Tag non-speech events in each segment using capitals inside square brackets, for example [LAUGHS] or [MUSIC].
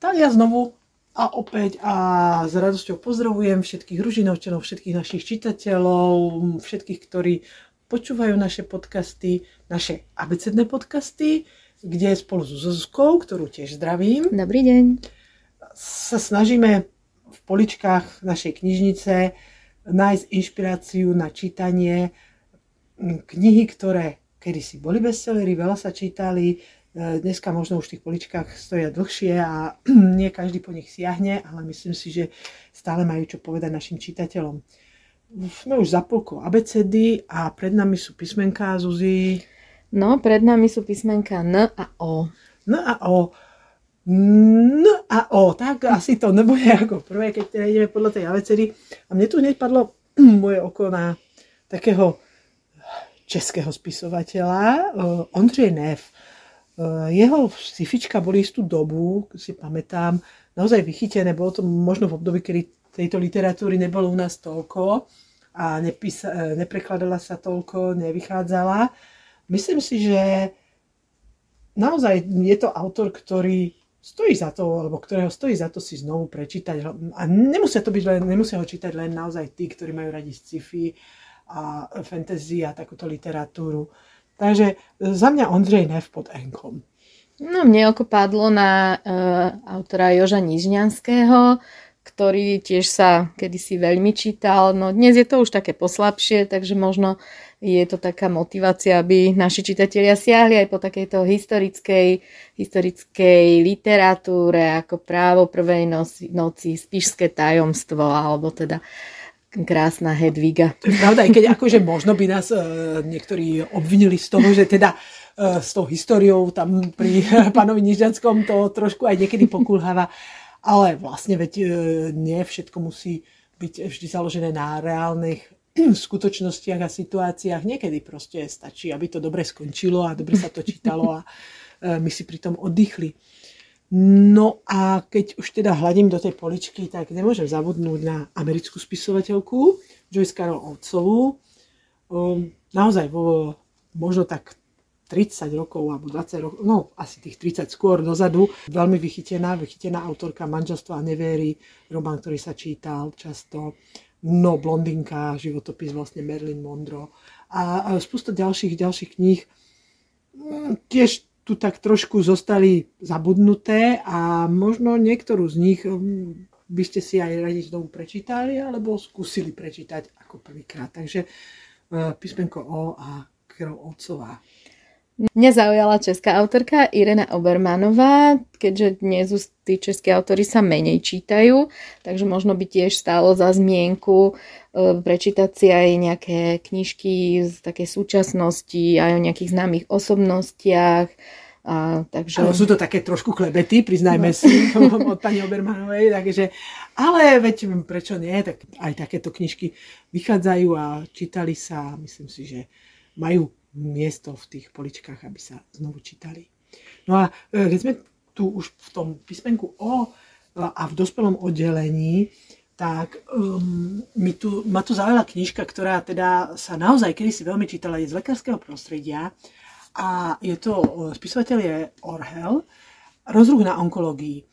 Tak ja znovu a opäť a s radosťou pozdravujem všetkých Ružinovčanov, všetkých našich čitateľov, všetkých, ktorí počúvajú naše podcasty, naše abecedné podcasty, kde spolu so Zuzkou, ktorú tiež zdravím. Dobrý deň. Sa snažíme v poličkách našej knižnice nájsť inšpiráciu na čítanie knihy, ktoré kedysi boli bestsellery, veľa sa čítali, dneska možno už v tých poličkách stoja dlhšie a [CLEARS THROAT] nie každý po nich siahne, ale myslím si, že stále majú čo povedať našim čitateľom. Sme už za polkou abecedy a pred nami sú písmenká Zuzi. No, pred nami sú písmenka N a O. N a O. N a O, tak asi to nebude ako prvé, keď teda ideme podľa tej abecedy. A mne tu hneď padlo [CLEARS THROAT] moje oko na takého českého spisovateľa, e, Ondřej Neff Eh, jeho sifička boli istú dobu, si pamätám, naozaj vychytené. Bolo to možno v období, kedy tejto literatúry nebolo u nás toľko a nepísa, eh, neprekladala sa toľko, nevychádzala. Myslím si, že naozaj je to autor, ktorý stojí za to, alebo ktorého stojí za to si znovu prečítať. A nemusia to byť len, nemusia ho čítať len naozaj tí, ktorí majú radi sci-fi a fantasy a takúto literatúru. Takže e, za mňa Ondřej Nev pod Enkom. No mne oko padlo na uh, autora Joža Nižňanského, ktorý tiež sa kedysi veľmi čítal. No dnes je to už také poslabšie, takže možno je to taká motivácia, aby naši čitatelia siahli aj po takejto historickej, historickej literatúre ako právo prvej noci, noci, spíšské tajomstvo, alebo teda uh, krásna Hedviga. To je pravda, aj keď akože možno by nás uh, niektorí obvinili z toho, že teda uh, s tou históriou tam pri [LAUGHS] pánovi Nižďanskom to trošku aj niekedy pokulháva. Ale vlastne veď uh, nie všetko musí byť vždy založené na reálnych [CLEARS THROAT] skutočnostiach a situáciách. Niekedy proste stačí, aby to dobre skončilo a dobre sa to čítalo a my si pri tom oddychli. No a keď už teda hľadím do tej poličky, tak nemôžem zabudnúť na americkú spisovateľku Joyce Carol Otcovú. Um, naozaj vo možno tak 30 rokov alebo 20 rokov, no asi tých 30 skôr dozadu, veľmi vychytená, vychytená autorka manželstva a nevery, román, ktorý sa čítal často, no blondinka, životopis vlastne Marilyn Monroe. A, a spústa ďalších, ďalších kníh, mm, tiež tu tak trošku zostali zabudnuté a možno niektorú z nich hm, by ste si aj radi znovu prečítali alebo skúsili prečítať ako prvýkrát. Takže eh, písmenko O a krv otcová. Mňa zaujala česká autorka Irena Obermanová, keďže dnes už tí českí autory sa menej čítajú, takže možno by tiež stálo za zmienku eh, prečítať si aj nejaké knižky z takej súčasnosti, aj o nejakých známych osobnostiach, a, takže... Ale sú to také trošku klebety, priznajme no. si, [LAUGHS] od pani Obermanovej, takže, ale veď prečo nie, tak aj takéto knižky vychádzajú a čítali sa, myslím si, že majú miesto v tých poličkách, aby sa znovu čítali. No a e, keď sme tu už v tom písmenku O a v dospelom oddelení, tak um, mi tu, ma tu zaujala knižka, ktorá teda sa naozaj kedysi veľmi čítala, je z lekárskeho prostredia a je to, e, spisovateľ je Orhel, rozruch na onkológii.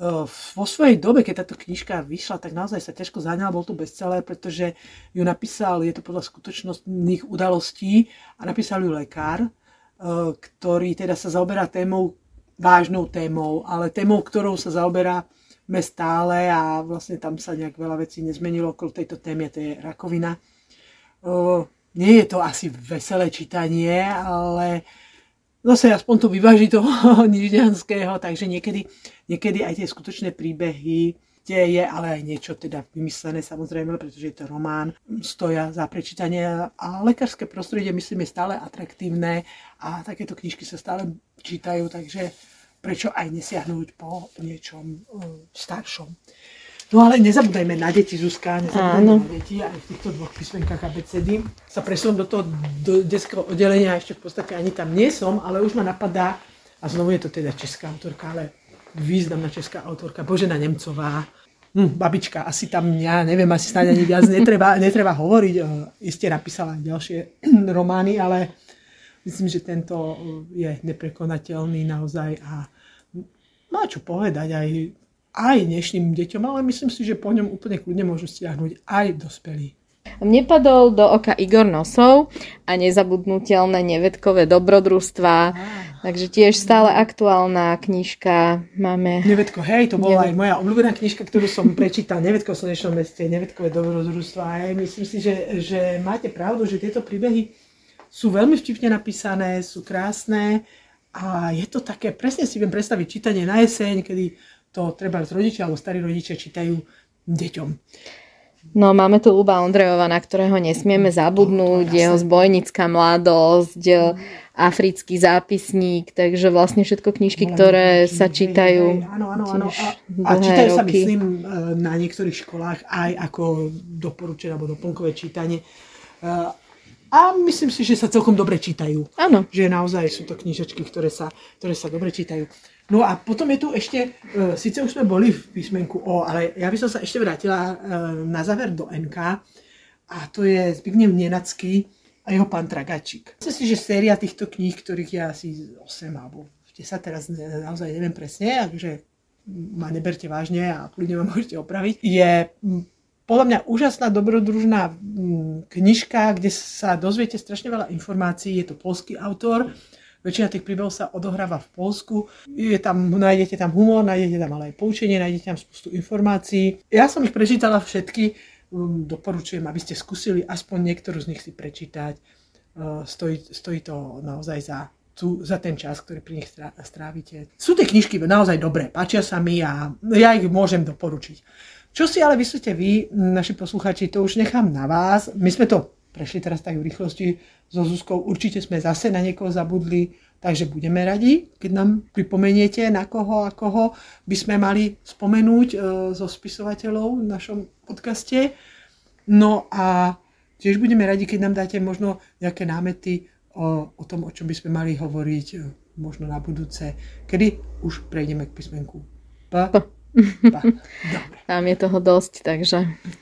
E, vo svojej dobe, keď táto knižka vyšla, tak naozaj sa ťažko zaňala, bol to bestseller, pretože ju napísal, je to podľa skutočnostných udalostí a napísal ju lekár, e, ktorý teda sa zaoberá témou, vážnou témou, ale témou, ktorou sa zaoberá stále a vlastne tam sa nejak veľa vecí nezmenilo okolo tejto témy, to je rakovina. Nie je to asi veselé čítanie, ale zase aspoň to vyváži toho [LAUGHS] nižďanského, takže niekedy, niekedy aj tie skutočné príbehy, kde je ale aj niečo teda vymyslené samozrejme, pretože je to román, stoja za prečítanie a lekárske prostredie myslím je stále atraktívne a takéto knižky sa stále čítajú, takže prečo aj nesiahnuť po niečom uh, staršom. No ale nezabúdajme na deti, Zuzka, nezabúdajme na deti, aj v týchto dvoch písmenkách ABCD. Sa presunú do toho do detského oddelenia, ešte v podstate ani tam nie som, ale už ma napadá, a znovu je to teda česká autorka, ale významná česká autorka, Božena Nemcová, hm, babička, asi tam, ja neviem, asi snáď ani viac netreba, netreba hovoriť. Isté napísala ďalšie [CLEARS THROAT] romány, ale myslím, že tento je neprekonateľný naozaj a má čo povedať aj, aj dnešným deťom, ale myslím si, že po ňom úplne kľudne môžu stiahnuť aj dospelí. Mne padol do oka Igor Nosov a nezabudnutelné nevedkové dobrodružstva. Takže tiež stále aktuálna knižka máme. Nevedko, hej, to bola Nevedko. aj moja obľúbená knižka, ktorú som prečítal, Nevedko v slnečnom meste, Nevedkové dobrodružstva. A ja myslím si, že, že máte pravdu, že tieto príbehy sú veľmi vtipne napísané, sú krásne a je to také, presne si viem predstaviť čítanie na jeseň, kedy to treba rodičia alebo starí rodičia čítajú deťom. No máme tu Luba Ondrejova, na ktorého nesmieme zabudnúť, no, jeho zbojnická mladosť, africký zápisník, takže vlastne všetko knižky, ktoré sa čítajú. Áno, áno, áno. A, a čítajú roky. sa, myslím, e, na niektorých školách aj ako doporučené alebo doplnkové čítanie. E, a myslím si, že sa celkom dobre čítajú. Áno. Že naozaj sú to knižečky, ktoré sa, ktoré sa dobre čítajú. No a potom je tu ešte, uh, síce už sme boli v písmenku O, ale ja by som sa ešte vrátila uh, na záver do NK a to je Zbigniew Nenacký a jeho pán Tragačík. Myslím si, že séria týchto kníh, ktorých je asi 8 alebo 10, teraz naozaj neviem presne, takže ma neberte vážne a kľudne ma môžete opraviť, je podľa mňa úžasná dobrodružná knižka, kde sa dozviete strašne veľa informácií. Je to polský autor, Väčšina tých príbehov sa odohráva v Polsku. Je tam, nájdete tam humor, nájdete tam ale aj poučenie, nájdete tam spustu informácií. Ja som ich prečítala všetky, um, doporučujem, aby ste skúsili aspoň niektorú z nich si prečítať. Uh, stojí, stojí to naozaj za tu, za ten čas, ktorý pri nich strávite. Sú tie knižky naozaj dobré, páčia sa mi a ja ich môžem doporučiť. Čo si ale myslíte vy, naši posluchači, to už nechám na vás. My sme to prešli teraz tak v rýchlosti so Zuzkou. Určite sme zase na niekoho zabudli, takže budeme radi, keď nám pripomeniete, na koho a koho by sme mali spomenúť e, zo spisovateľov v našom podcaste. No a tiež budeme radi, keď nám dáte možno nejaké námety o, o tom, o čom by sme mali hovoriť e, možno na budúce, kedy už prejdeme k písmenku P. P Dobre. [LAUGHS] Tam je toho dosť, takže,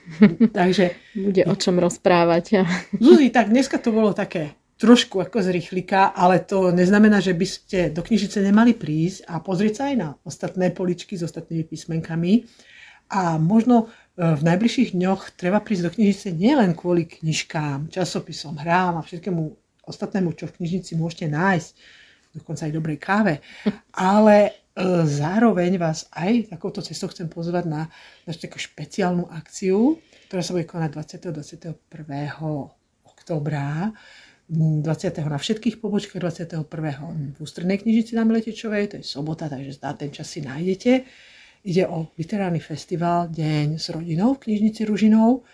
[LAUGHS] takže bude o čom rozprávať. [LAUGHS] Zuzi, tak dneska to bolo také trošku ako z rýchlika, ale to neznamená, že by ste do knižice nemali prísť a pozrieť sa aj na ostatné poličky s ostatnými písmenkami. A možno e, v najbližších dňoch treba prísť do knižnice nielen kvôli knižkám, časopisom, hrám a všetkému ostatnému, čo v knižnici môžete nájsť, dokonca aj dobrej káve, ale E, zároveň vás aj takouto cestou chcem pozvať na našu takú špeciálnu akciu, ktorá sa bude konať 20. 21. oktobra. 20. na všetkých pobočkách, 21. v ústrednej knižnici na Miletečovej, to je sobota, takže zdá ten čas si nájdete. Ide o literárny festival Deň s rodinou v knižnici Ružinou.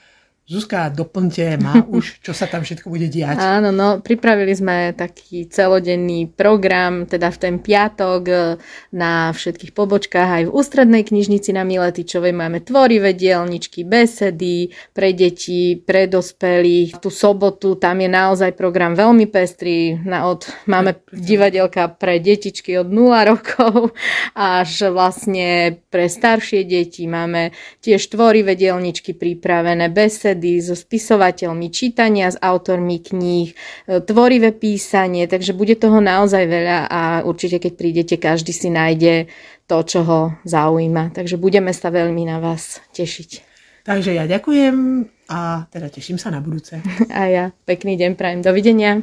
Zuzka, doplňte ma [LAUGHS] už, čo sa tam všetko bude diať. Áno, no, pripravili sme taký celodenný program, teda v ten piatok e, na všetkých pobočkách, aj v ústrednej knižnici na Miletičovej máme tvorivé dielničky, besedy pre deti, pre dospelých. Tú sobotu tam je naozaj program veľmi pestrý, na od, máme divadelka pre detičky od 0 rokov [LAUGHS] až vlastne pre staršie deti. Máme tiež tvorivé dielničky pripravené, besedy, besedy so spisovateľmi, čítania s autormi kníh, e, tvorivé písanie, takže bude toho naozaj veľa a určite keď prídete, každý si nájde to, čo ho zaujíma. Takže budeme sa veľmi na vás tešiť. Takže ja ďakujem a teda teším sa na budúce. [LAUGHS] A ja pekný deň prajem. Dovidenia.